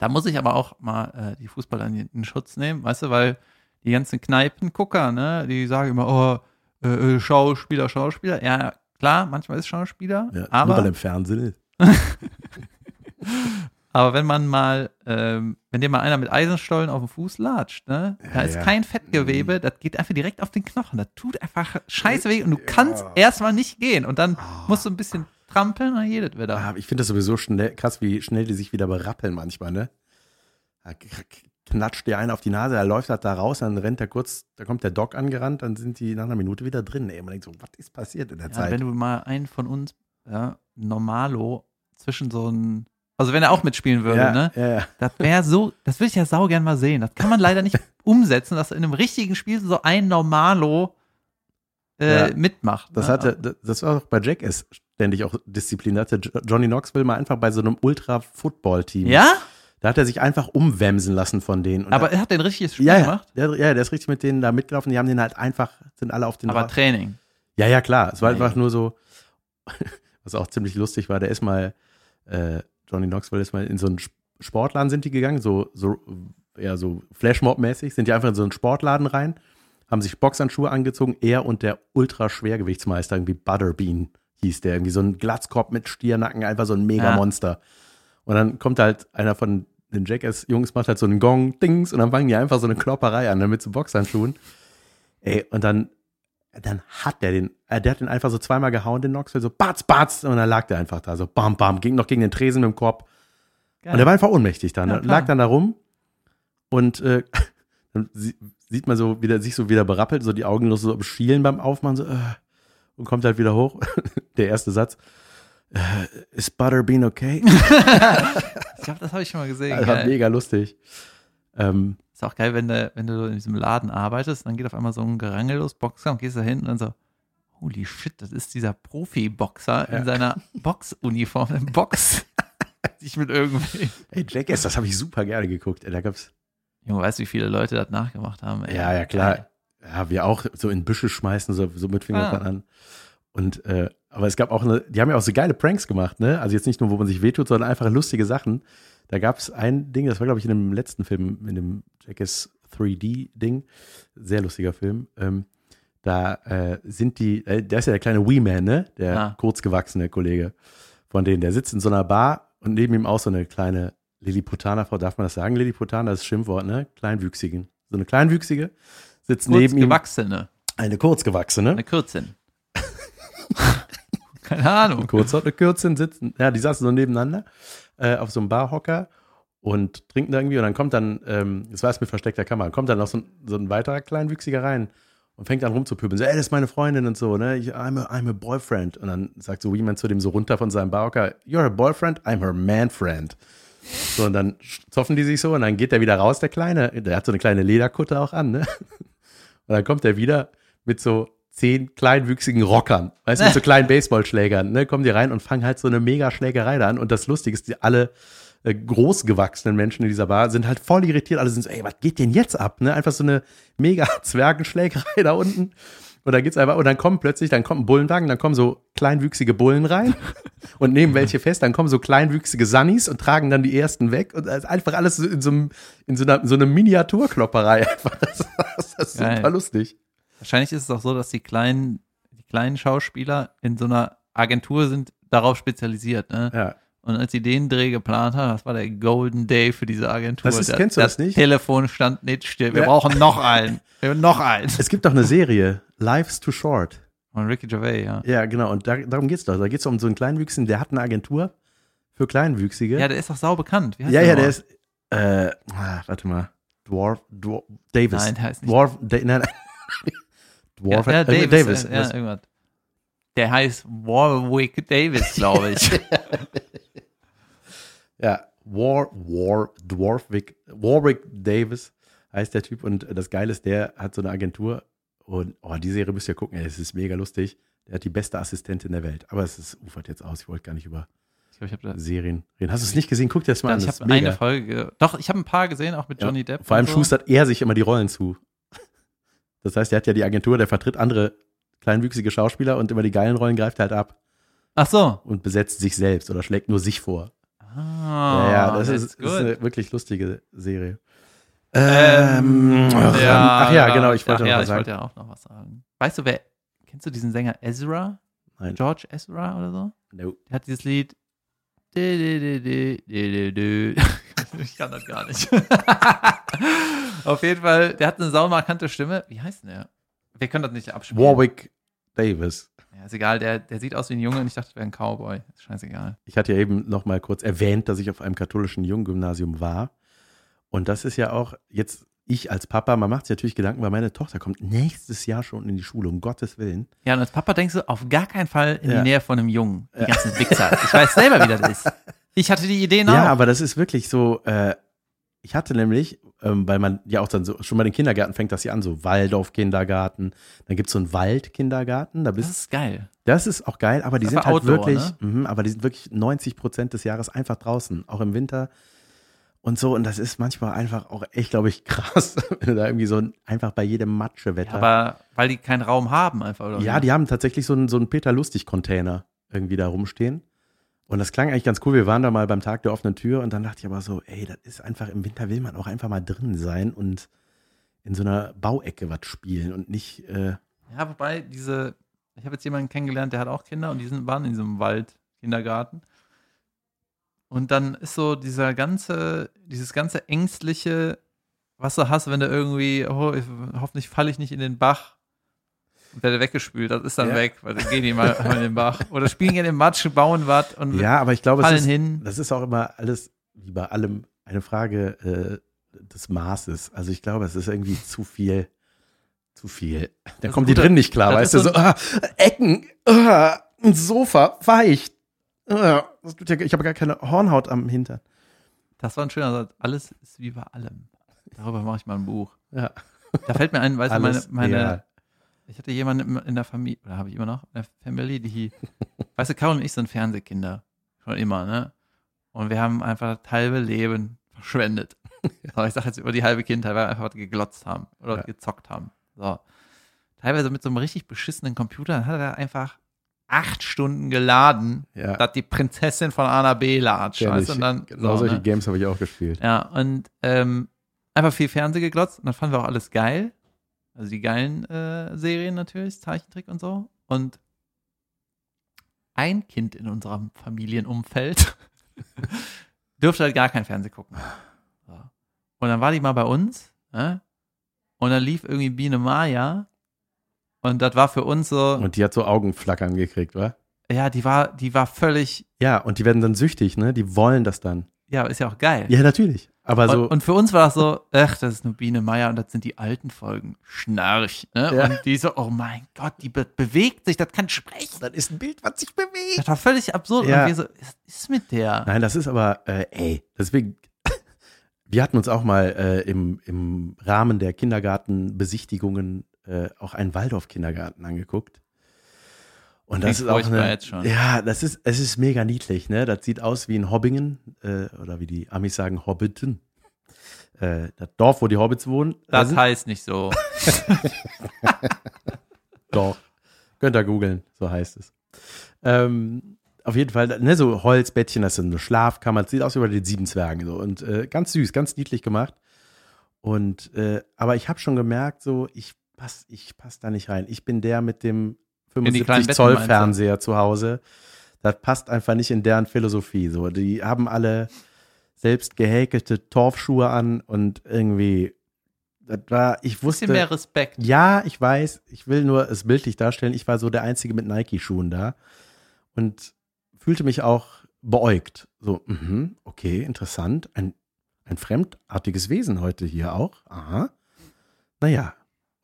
Da muss ich aber auch mal äh, die Fußballer in den Schutz nehmen, weißt du, weil die ganzen Kneipengucker, ne, die sagen immer, oh, äh, äh, Schauspieler, Schauspieler. Ja, klar, manchmal ist Schauspieler, Ja, nur weil aber, im Fernsehen ist. aber wenn man mal, ähm, wenn dir mal einer mit Eisenstollen auf den Fuß latscht, ne, da Ja, ist ja. Mhm. kein Fettgewebe, das geht einfach direkt auf den Knochen. Das tut einfach scheiße weh und du kannst erstmal nicht gehen und dann musst du ein bisschen trampeln und dann geht es wieder. Ah, ich finde das sowieso schnell, krass, wie schnell die sich wieder berappeln manchmal, ne? Da knatscht dir einer auf die Nase, er läuft halt da raus, dann rennt er kurz, da kommt der Doc angerannt, dann sind die nach einer Minute wieder drin. Ey, man denkt so, was ist passiert in der Ja, Zeit? wenn du mal einen von uns, ja, Normalo, zwischen so ein, also wenn er auch mitspielen würde, ja, ne? ja, ja. Das wäre so, das würde ich ja sau gern mal sehen. Das kann man leider nicht umsetzen, dass in einem richtigen Spiel so ein Normalo äh, Ja. mitmacht. Das ne? hatte, das- das war auch bei Jackass ständig auch Disziplin. Da hatte Jo- Johnny Knoxville mal einfach bei so einem Ultra-Football-Team. Ja? Da hat er sich einfach umwämsen lassen von denen. Und Aber er hat ein richtiges Spiel ja, ja, gemacht. der, ja, der ist richtig mit denen da mitgelaufen. Die haben den halt einfach, sind alle auf den Aber Ra- Training. Ja, ja, klar. Es war Nein. einfach nur so, was auch ziemlich lustig war, der ist mal, äh, Johnny Knoxville ist mal in so einen Sp- Sportladen sind die gegangen, so, so, ja, so Flashmob-mäßig, sind die einfach in so einen Sportladen rein, haben sich Boxhandschuhe angezogen, er und der Ultraschwergewichtsmeister, irgendwie Butterbean hieß der, irgendwie so ein Glatzkopf mit Stiernacken, einfach so ein Mega-Monster. Und dann kommt halt einer von den Jackass-Jungs, macht halt so einen Gong, Dings, und dann fangen die einfach so eine Klopperei an, ne, mit so Boxhandschuhen. Ey, und dann dann hat der den, äh, der hat den einfach so zweimal gehauen, den Knoxville, so batz, batz, und dann lag der einfach da, so bam, bam, ging noch gegen den Tresen mit dem Korb. Geil. Und der war einfach ohnmächtig dann. Ja, ne? klar. lag dann da rum und äh, dann sie- sieht man so, wie der sich so wieder berappelt, so die Augen so schielen beim Aufmachen, so, äh, und kommt halt wieder hoch. der erste Satz, äh, ist Butterbean okay? ich glaube, das habe ich schon mal gesehen. Das war mega lustig. Ähm, Ist auch geil, wenn du, wenn du in diesem Laden arbeitest, dann geht auf einmal so ein Gerangel los, Boxer, und gehst da hin und dann so, holy shit, das ist dieser Profi-Boxer Ja. in seiner Boxuniform, im Box. sich mit irgendwie. ey, Jackass, das habe ich super gerne geguckt. Da gab's, Junge, weißt du, wie viele Leute das nachgemacht haben? ey? Ja, ja, klar. Ja, wir auch so in Büsche schmeißen, so, so mit Fingern Ah. an. Und, äh, aber es gab auch eine, die haben ja auch so geile Pranks gemacht, ne? Also jetzt nicht nur, wo man sich wehtut, sondern einfach lustige Sachen. Da gab es ein Ding, das war, glaube ich, in dem letzten Film, in dem Jackass 3D-Ding. Sehr lustiger Film. Ähm, da äh, sind die, äh, der ist ja der kleine Wee-Man, ne? Der Ah. kurzgewachsene Kollege von denen. Der sitzt in so einer Bar und neben ihm auch so eine kleine Lilliputaner-Frau. Darf man das sagen? Lilliputaner, das ist Schimpfwort, ne? Kleinwüchsigen. So eine Kleinwüchsige sitzt neben ihm gewachsene, eine kurzgewachsene. eine Kürzin. Keine Ahnung. Kurz und Kürzin sitzen, ja, die saßen so nebeneinander äh, auf so einem Barhocker und trinken da irgendwie und dann kommt dann, ähm, das war es mit versteckter Kamera, kommt dann noch so ein, so ein weiterer Kleinwüchsiger rein und fängt an rumzupöbeln, so, ey, das ist meine Freundin und so, ne, ich, I'm, a, I'm a boyfriend. Und dann sagt so jemand zu dem so runter von seinem Barhocker, you're a boyfriend, I'm her man friend. So, und dann zoffen die sich so und dann geht der wieder raus, der Kleine, der hat so eine kleine Lederkutte auch an, ne, und dann kommt er wieder mit so zehn kleinwüchsigen Rockern, weißt du, mit so kleinen Baseballschlägern, ne, kommen die rein und fangen halt so eine mega Schlägerei da an. Und das Lustige ist, die alle äh, großgewachsenen Menschen in dieser Bar sind halt voll irritiert. Alle sind so, ey, was geht denn jetzt ab? Ne? Einfach so eine mega Zwergenschlägerei da unten. Und dann geht's einfach, und dann kommen plötzlich, dann kommt ein Bullenwagen, dann kommen so kleinwüchsige Bullen rein und nehmen welche fest, dann kommen so kleinwüchsige Sunnis und tragen dann die ersten weg und das ist einfach alles in so, in so einer, so einer Miniaturklopperei einfach. Das, das ist Geil. super lustig. Wahrscheinlich ist es auch so, dass die kleinen, die kleinen Schauspieler in so einer Agentur sind darauf spezialisiert, ne? Ja. Und als sie den Dreh geplant haben, das war der Golden Day für diese Agentur. Das ist- Der- kennst du das nicht? Telefon stand nicht still. Wir Ja. brauchen noch einen. Wir haben noch einen. Es gibt doch eine Serie, Life's Too Short. Von Ricky Gervais, ja. Ja, genau. Und da, darum geht's doch. Da geht's um so einen Kleinwüchsigen, der hat eine Agentur für Kleinwüchsige. Ja, der ist doch sau bekannt. Wie heißt ja, ja, der ist, äh, ah, warte mal, Dwarf, Dwarf Davis. Nein, der heißt nicht. Dwarf, da, nein, nein. Dwarf, ja, ja, äh, Davis. Davis. Ja, irgendwas. Der heißt Warwick Davis, glaube ich. Ja, War, War, Dwarfwick, Warwick Davis heißt der Typ und das Geile ist, der hat so eine Agentur und oh, die Serie müsst ihr gucken, es ist mega lustig. Der hat die beste Assistentin der Welt. Aber es ist, ufert jetzt aus, ich wollte gar nicht über ich glaube, ich da. Serien reden. Hast du es nicht gesehen? Guck dir das mal an. Ich das ist habe mega. eine Folge. ge- Doch, ich habe ein paar gesehen, auch mit Ja, Johnny Depp. Vor allem so. schustert er sich immer die Rollen zu. Das heißt, er hat ja die Agentur, der vertritt andere kleinwüchsige Schauspieler und immer die geilen Rollen greift er halt ab Ach so. und besetzt sich selbst oder schlägt nur sich vor. Ah, ja, ja, das ist, ist eine wirklich lustige Serie. Ähm, ach, ja, ach ja, genau, ich wollte ach, noch ja, was ich sagen. wollte ja auch noch was sagen. Weißt du, wer, kennst du diesen Sänger Ezra? Nein. George Ezra oder so? No. Der hat dieses Lied. Ich kann das gar nicht. Auf jeden Fall, der hat eine saumarkante Stimme. Wie heißt denn der? Wir können das nicht abspielen. Warwick Davis. Ja, ist egal, der, der sieht aus wie ein Junge und ich dachte, das wäre ein Cowboy. Ist scheißegal. Ich hatte ja eben noch mal kurz erwähnt, dass ich auf einem katholischen Junggymnasium war. Und das ist ja auch jetzt, ich als Papa, man macht sich natürlich Gedanken, weil meine Tochter kommt nächstes Jahr schon in die Schule, um Gottes Willen. Ja, und als Papa denkst du auf gar keinen Fall in Ja. die Nähe von einem Jungen. Die ganzen Wichser. Ich weiß selber, wie das ist. Ich hatte die Ideen Ja, auch. aber das ist wirklich so, äh, ich hatte nämlich, ähm, weil man ja auch dann so, schon bei den Kindergärten fängt das ja an, so Waldorf-Kindergarten, dann gibt es so einen Waldkindergarten, da das bist ist geil. Das ist auch geil, aber die Das sind halt Outdoor, wirklich, ne? mhm, aber die sind wirklich 90 Prozent des Jahres einfach draußen, auch im Winter und so. Und das ist manchmal einfach auch echt, glaube ich, krass, wenn du da irgendwie so ein, einfach bei jedem Matschewetter. Aber weil die keinen Raum haben einfach, oder? ja, die haben tatsächlich so einen, so einen Peter Lustig-Container irgendwie da rumstehen. Und das klang eigentlich ganz cool. Wir waren da mal beim Tag der offenen Tür und dann dachte ich aber so, ey, das ist einfach, im Winter will man auch einfach mal drin sein und in so einer Bauecke was spielen und nicht, äh, Ja, wobei diese, ich habe jetzt jemanden kennengelernt, der hat auch Kinder und die sind, waren in diesem Wald-Kindergarten. Und dann ist so dieser ganze, dieses ganze ängstliche, was du hast, wenn du irgendwie, oh, ich, hoffentlich falle ich nicht in den Bach und werde weggespült, das ist dann Ja. weg, weil dann gehen die mal, mal in den Bach. Oder spielen in den Matsch, bauen was und ja, aber ich glaube, fallen ist, hin. Das ist auch immer alles, wie bei allem, eine Frage äh, des Maßes. Also ich glaube, es ist irgendwie zu viel. Zu viel. Da ist die drin nicht klar, weißt du? so ah, Ecken, ah, ein Sofa, weicht. Ah, das tut ja, ich habe gar keine Hornhaut am Hintern. Das war ein schöner Satz. Alles ist wie bei allem. Darüber mache ich mal ein Buch. Ja. Da fällt mir ein, weißt du, meine, meine. Ich hatte jemanden in der Familie, oder habe ich immer noch, in der Family, die, weißt du, Carol und ich sind Fernsehkinder. Schon immer, ne? Und wir haben einfach das halbe Leben verschwendet. So, ich sage jetzt über die halbe Kindheit, weil wir einfach was geglotzt haben oder Ja. gezockt haben. So. Teilweise mit so einem richtig beschissenen Computer, dann hat er einfach acht Stunden geladen, Ja. dass die Prinzessin von A nach B latscht. Ich. du, und dann, genau so, solche ne? Games habe ich auch gespielt. Ja, und ähm, einfach viel Fernseh geglotzt und dann fanden wir auch alles geil. Also die geilen äh, Serien natürlich, Zeichentrick und so. Und ein Kind in unserem Familienumfeld dürfte halt gar kein Fernsehen gucken. So. Und dann war die mal bei uns ne? und dann lief irgendwie Biene Maya und das war für uns so, Und die hat so Augenflackern gekriegt, wa? ja, die war, die war völlig, Ja, und die werden dann süchtig, ne? Die wollen das dann. ja, ist ja auch geil. Ja, natürlich. Aber so, und, und für uns war das so, ach, das ist nur Biene Meier und das sind die alten Folgen. Schnarch. Ne? Ja. Und die so, oh mein Gott, die be bewegt sich, das kann sprechen. das ist ein Bild, was sich bewegt. Das war völlig absurd. Ja. Und wir so, was ist mit der? Nein, das ist aber, äh, ey, deswegen, wir hatten uns auch mal äh, im, im Rahmen der Kindergartenbesichtigungen äh, auch einen Waldorf-Kindergarten angeguckt. Und das Klingt ist auch eine, jetzt schon. ja, das ist, es ist mega niedlich, ne? Das sieht aus wie ein Hobbingen, äh, oder wie die Amis sagen, Hobbiten. Äh, das Dorf, wo die Hobbits wohnen. Da Das sind- heißt nicht so. Doch. Könnt ihr googeln, so heißt es. Ähm, auf jeden Fall, ne, so Holzbettchen, das ist eine Schlafkammer, das sieht aus wie bei den sieben Zwergen so. Und äh, ganz süß, ganz niedlich gemacht. Und äh, aber ich habe schon gemerkt, so, ich pass, ich pass da nicht rein. Ich bin der mit dem die 75 kleinen Betten, Zoll meinst du? Fernseher zu Hause. Das passt einfach nicht in deren Philosophie. So, die haben alle selbst gehäkelte Torfschuhe an und irgendwie, das war, ich wusste. Bisschen mehr Respekt. Ja, ich weiß. Ich will nur es bildlich darstellen. Ich war so der Einzige mit Nike-Schuhen da und fühlte mich auch beäugt. So, mhm, okay, interessant. Ein, ein fremdartiges Wesen heute hier auch. Aha. Naja.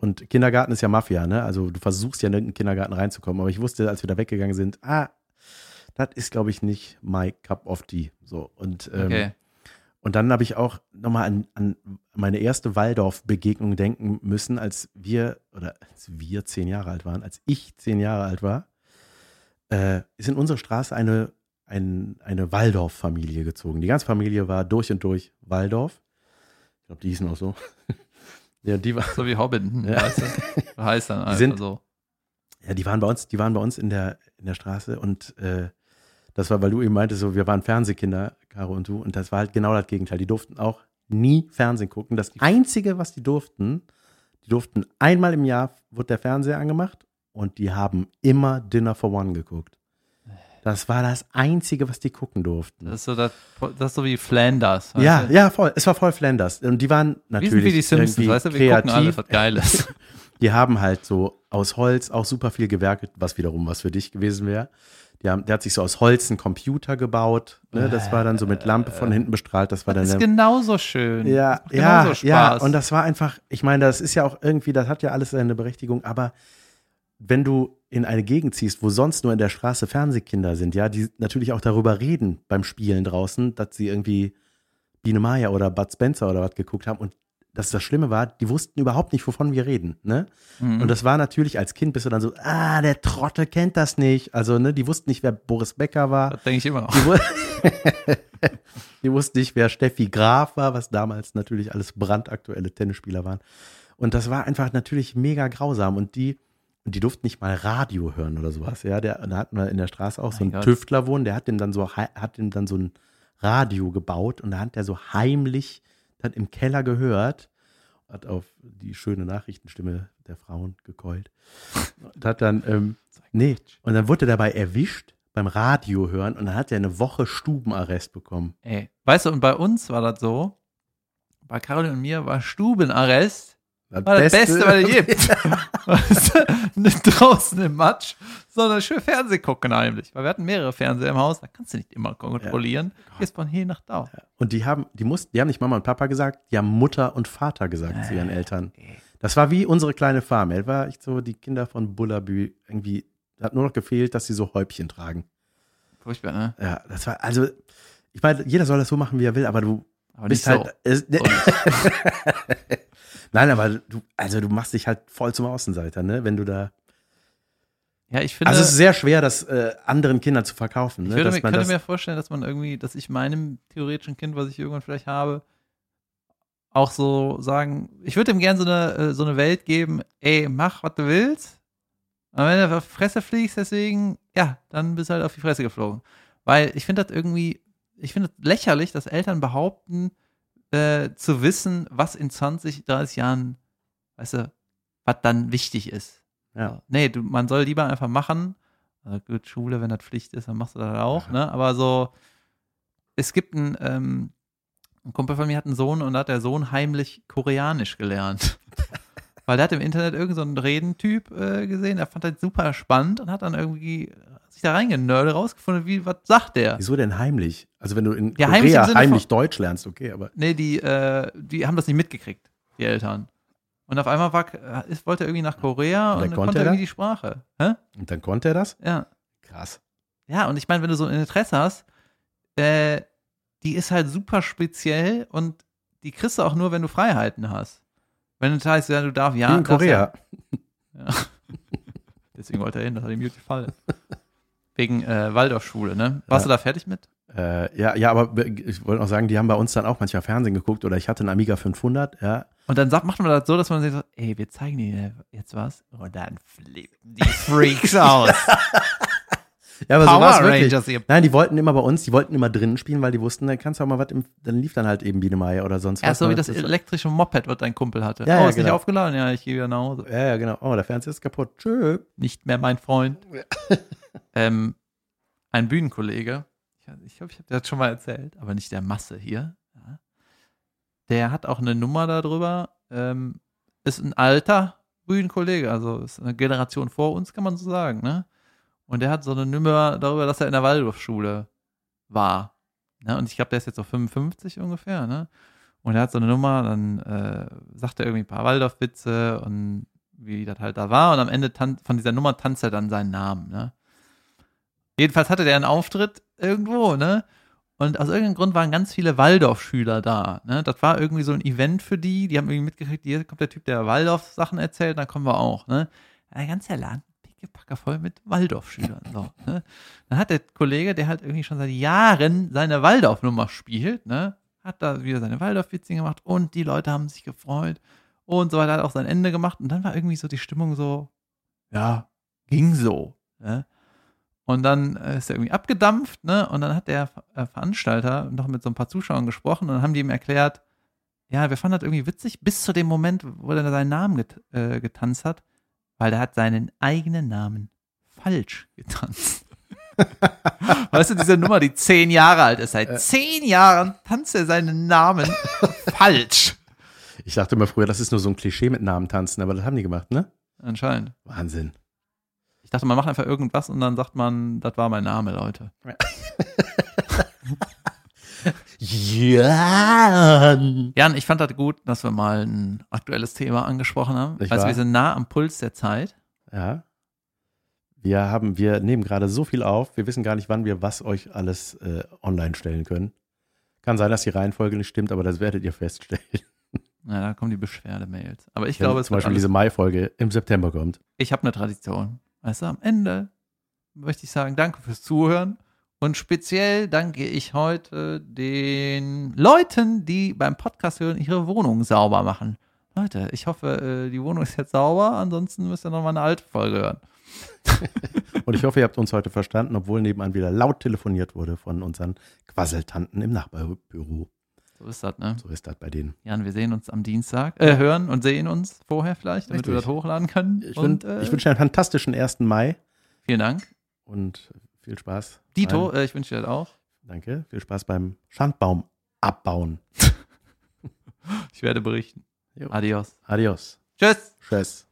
Und Kindergarten ist ja Mafia, ne? Also du versuchst ja in den Kindergarten reinzukommen. Aber ich wusste, als wir da weggegangen sind, ah, das ist, glaube ich, nicht my cup of tea. So. Und, ähm, Okay. und dann habe ich auch nochmal an, an meine erste Waldorf-Begegnung denken müssen, als wir, oder als wir zehn Jahre alt waren, als ich zehn Jahre alt war, äh, ist in unsere Straße eine, ein, eine Waldorf-Familie gezogen. Die ganze Familie war durch und durch Waldorf. Ich glaube, die hießen auch so. ja, die war, So wie Hobbiton, Ja. weißt du? Heißt dann einfach sind- so. Ja, die waren bei uns, die waren bei uns in der, in der Straße und äh, das war, weil du eben meintest, so, wir waren Fernsehkinder, Caro und du, und das war halt genau das Gegenteil. Die durften auch nie Fernsehen gucken. Das Einzige, was die durften, die durften einmal im Jahr, wurde der Fernseher angemacht und die haben immer Dinner for One geguckt. Das war das Einzige, was die gucken durften. Das ist so, das, das ist so wie Flanders. ja, du? ja, voll. Es war voll Flanders. Und die waren Wir natürlich sind wie die Simpsons, irgendwie weißt du? Wir gucken alles, kreativ. was geil ist. Die haben halt so aus Holz auch super viel gewerkelt, was wiederum was für dich gewesen wäre. Haben, der hat sich so aus Holz einen Computer gebaut. Ne? Das war dann so mit Lampe von hinten bestrahlt. Das war dann Das ist der, genauso schön. ja, ja, genauso ja. Spaß. Und das war einfach, ich meine, das ist ja auch irgendwie, das hat ja alles seine Berechtigung, aber wenn du in eine Gegend ziehst, wo sonst nur in der Straße Fernsehkinder sind, ja, die natürlich auch darüber reden beim Spielen draußen, dass sie irgendwie Biene Maya oder Bud Spencer oder was geguckt haben und dass das Schlimme war, die wussten überhaupt nicht, wovon wir reden, ne? Mhm. Und das war natürlich als Kind bist du dann so, ah, der Trottel kennt das nicht. Also, ne, die wussten nicht, wer Boris Becker war. das denke ich immer noch. Die, wu die wussten nicht, wer Steffi Graf war, was damals natürlich alles brandaktuelle Tennisspieler waren. Und das war einfach natürlich mega grausam. Und die, und die durften nicht mal Radio hören oder sowas. Ja, der, da hatten wir in der Straße auch so einen. Tüftler wohnen, der hat dem dann so, hat dem dann so ein Radio gebaut und da hat der so heimlich dann im Keller gehört, hat auf die schöne Nachrichtenstimme der Frauen gekeult. Und hat dann, ähm, nee, und dann wurde er dabei erwischt beim Radio hören und dann hat er eine Woche Stubenarrest bekommen. Ey, weißt du, und bei uns war das so, bei Caroline und mir war Stubenarrest war das Beste, was es gibt. Nicht draußen im Matsch, sondern schön Fernseh gucken heimlich. Weil wir hatten mehrere Fernseher im Haus, da kannst du nicht immer kontrollieren. Gehst von hier nach da. Und die haben, die mussten, die haben nicht Mama und Papa gesagt, die haben Mutter und Vater gesagt zu ihren Eltern. Das war wie unsere kleine Farm. Er war echt so die Kinder von Bullabü irgendwie, hat nur noch gefehlt, dass sie so Häubchen tragen. Furchtbar, ne? Ja, das war, also, ich meine, jeder soll das so machen, wie er will, aber du Aber bist nicht so. Nein, aber du, also du machst dich halt voll zum Außenseiter, ne? Wenn du da. Ja, ich finde, Also es ist sehr schwer, das äh, anderen Kindern zu verkaufen. Ne? ich würde mir, könnte mir vorstellen, dass man irgendwie, dass ich meinem theoretischen Kind, was ich irgendwann vielleicht habe, auch so sagen, ich würde ihm gerne so eine, äh, so eine Welt geben, ey, mach, was du willst. Und wenn du auf die Fresse fliegst, deswegen, ja, dann bist du halt auf die Fresse geflogen. Weil ich finde das irgendwie, ich finde das lächerlich, dass Eltern behaupten, äh, zu wissen, was in 20, 30 Jahren, weißt du, was dann wichtig ist. Ja. Nee, du, man soll lieber einfach machen. Also gut, Schule, wenn das Pflicht ist, dann machst du das auch, ne? Aber so, es gibt einen, ähm, ein Kumpel von mir hat einen Sohn und da hat der Sohn heimlich Koreanisch gelernt. Weil der hat im Internet irgendeinen so einen Redentyp äh, gesehen, der fand das super spannend und hat dann irgendwie sich da reingenördet, rausgefunden, wie, was sagt der? Wieso denn heimlich? Also wenn du in Ja, heimlich im Korea heimlich, von- Deutsch lernst, okay, aber Nee, die, äh, die haben das nicht mitgekriegt, die Eltern. Und auf einmal war, ist, wollte er irgendwie nach Korea Und und, dann konnte er irgendwie die Sprache. Hä? und dann konnte er das? Ja. Krass. Ja, und ich meine, wenn du so ein Interesse hast, äh, die ist halt super speziell und die kriegst du auch nur, wenn du Freiheiten hast. Wenn es heißt, ja, du darfst, ja. In Korea. Ja, ja. Deswegen wollte er hin, das hat ihm gut gefallen. Wegen äh, Waldorfschule, ne? Warst Ja. du da fertig mit? Äh, ja, ja, aber ich wollte noch sagen, die haben bei uns dann auch manchmal Fernsehen geguckt oder ich hatte einen Amiga 500, ja. Und dann sagt, macht man das so, dass man sich so, ey, wir zeigen dir jetzt was. Und dann flippen die Freaks aus. Ja, aber so war's Power wirklich. Rangers, ihr Nein, die wollten immer bei uns, die wollten immer drinnen spielen, weil die wussten, dann kannst du auch mal was im, dann lief dann halt eben Biene Meier oder sonst Ja, was. so wie ne? das elektrische Moped, was dein Kumpel hatte. Ja, oh, ja, ist nicht genau. aufgeladen? Ja, ich gehe wieder nach Hause. Ja, ja, genau. Oh, der Fernseher ist kaputt. Tschö. Nicht mehr mein Freund. ähm, ein Bühnenkollege, ich, glaube, ich habe das schon mal erzählt, aber nicht der Masse hier. Ja. Der hat auch eine Nummer darüber. Ähm, ist ein alter Bühnenkollege, also ist eine Generation vor uns, kann man so sagen. Ne? Und der hat so eine Nummer darüber, dass er in der Waldorfschule war. Ne? Und ich glaube, der ist jetzt so 55 ungefähr, ne? Und er hat so eine Nummer, dann äh, sagt er irgendwie ein paar Waldorf-Witze und wie das halt da war. Und am Ende von dieser Nummer tanzt er dann seinen Namen, ne? Jedenfalls hatte der einen Auftritt irgendwo, ne? Und aus irgendeinem Grund waren ganz viele Waldorf-Schüler da. Ne? Das war irgendwie so ein Event für die. Die haben irgendwie mitgekriegt, hier kommt der Typ, der Waldorf-Sachen erzählt, dann kommen wir auch. Ne? Der ganze Laden pickepacke voll mit Waldorf-Schülern. So, ne? Dann hat der Kollege, der halt irgendwie schon seit Jahren seine Waldorf-Nummer spielt, ne? hat da wieder seine Waldorf-Witzchen gemacht und die Leute haben sich gefreut und so weiter, hat auch sein Ende gemacht. Und dann war irgendwie so die Stimmung so, ja, ging so. Ne? Und dann äh, ist er irgendwie abgedampft, ne? Und dann hat der äh, Veranstalter noch mit so ein paar Zuschauern gesprochen und dann haben die ihm erklärt, ja, wir fanden das irgendwie witzig, bis zu dem Moment, wo er seinen Namen get äh, getanzt hat, weil der hat seinen eigenen Namen falsch getanzt. weißt du, diese Nummer, die zehn Jahre alt ist, seit zehn Jahren tanzt er seinen Namen falsch. Ich dachte immer früher, das ist nur so ein Klischee mit Namen tanzen, aber das haben die gemacht, ne? Anscheinend. Wahnsinn. Ich dachte, man macht einfach irgendwas und dann sagt man, das war mein Name, Leute. Jan. Jan, ich fand das gut, dass wir mal ein aktuelles Thema angesprochen haben. Weißt du, wahr? wir sind nah am Puls der Zeit. Ja. Wir haben, wir nehmen gerade so viel auf, wir wissen gar nicht, wann wir was euch alles äh, online stellen können. Kann sein, dass die Reihenfolge nicht stimmt, aber das werdet ihr feststellen. Na, da kommen die Beschwerdemails. Aber ich Wenn glaube, es zum wird Beispiel alles, diese Mai-Folge im September kommt. ich habe eine Tradition. Du, am Ende möchte ich sagen, danke fürs Zuhören. Und speziell danke ich heute den Leuten, die beim Podcast hören, ihre Wohnung sauber machen. Leute, ich hoffe, äh, die Wohnung ist jetzt sauber. Ansonsten müsst ihr noch mal eine alte Folge hören. Und ich hoffe, ihr habt uns heute verstanden, obwohl nebenan wieder laut telefoniert wurde von unseren Quasseltanten im Nachbarbüro. So ist das, ne? So ist das bei denen. Jan, wir sehen uns am Dienstag, äh, hören und sehen uns vorher vielleicht, damit wir Richtig. das hochladen können. Ich, und, äh, ich wünsche dir einen fantastischen 1. Mai vielen Dank. und viel Spaß. Dito, äh, ich wünsche dir das auch. danke. Viel Spaß beim Schandbaum abbauen. Ich werde berichten. Jo. Adios. Adios. Tschüss. Tschüss.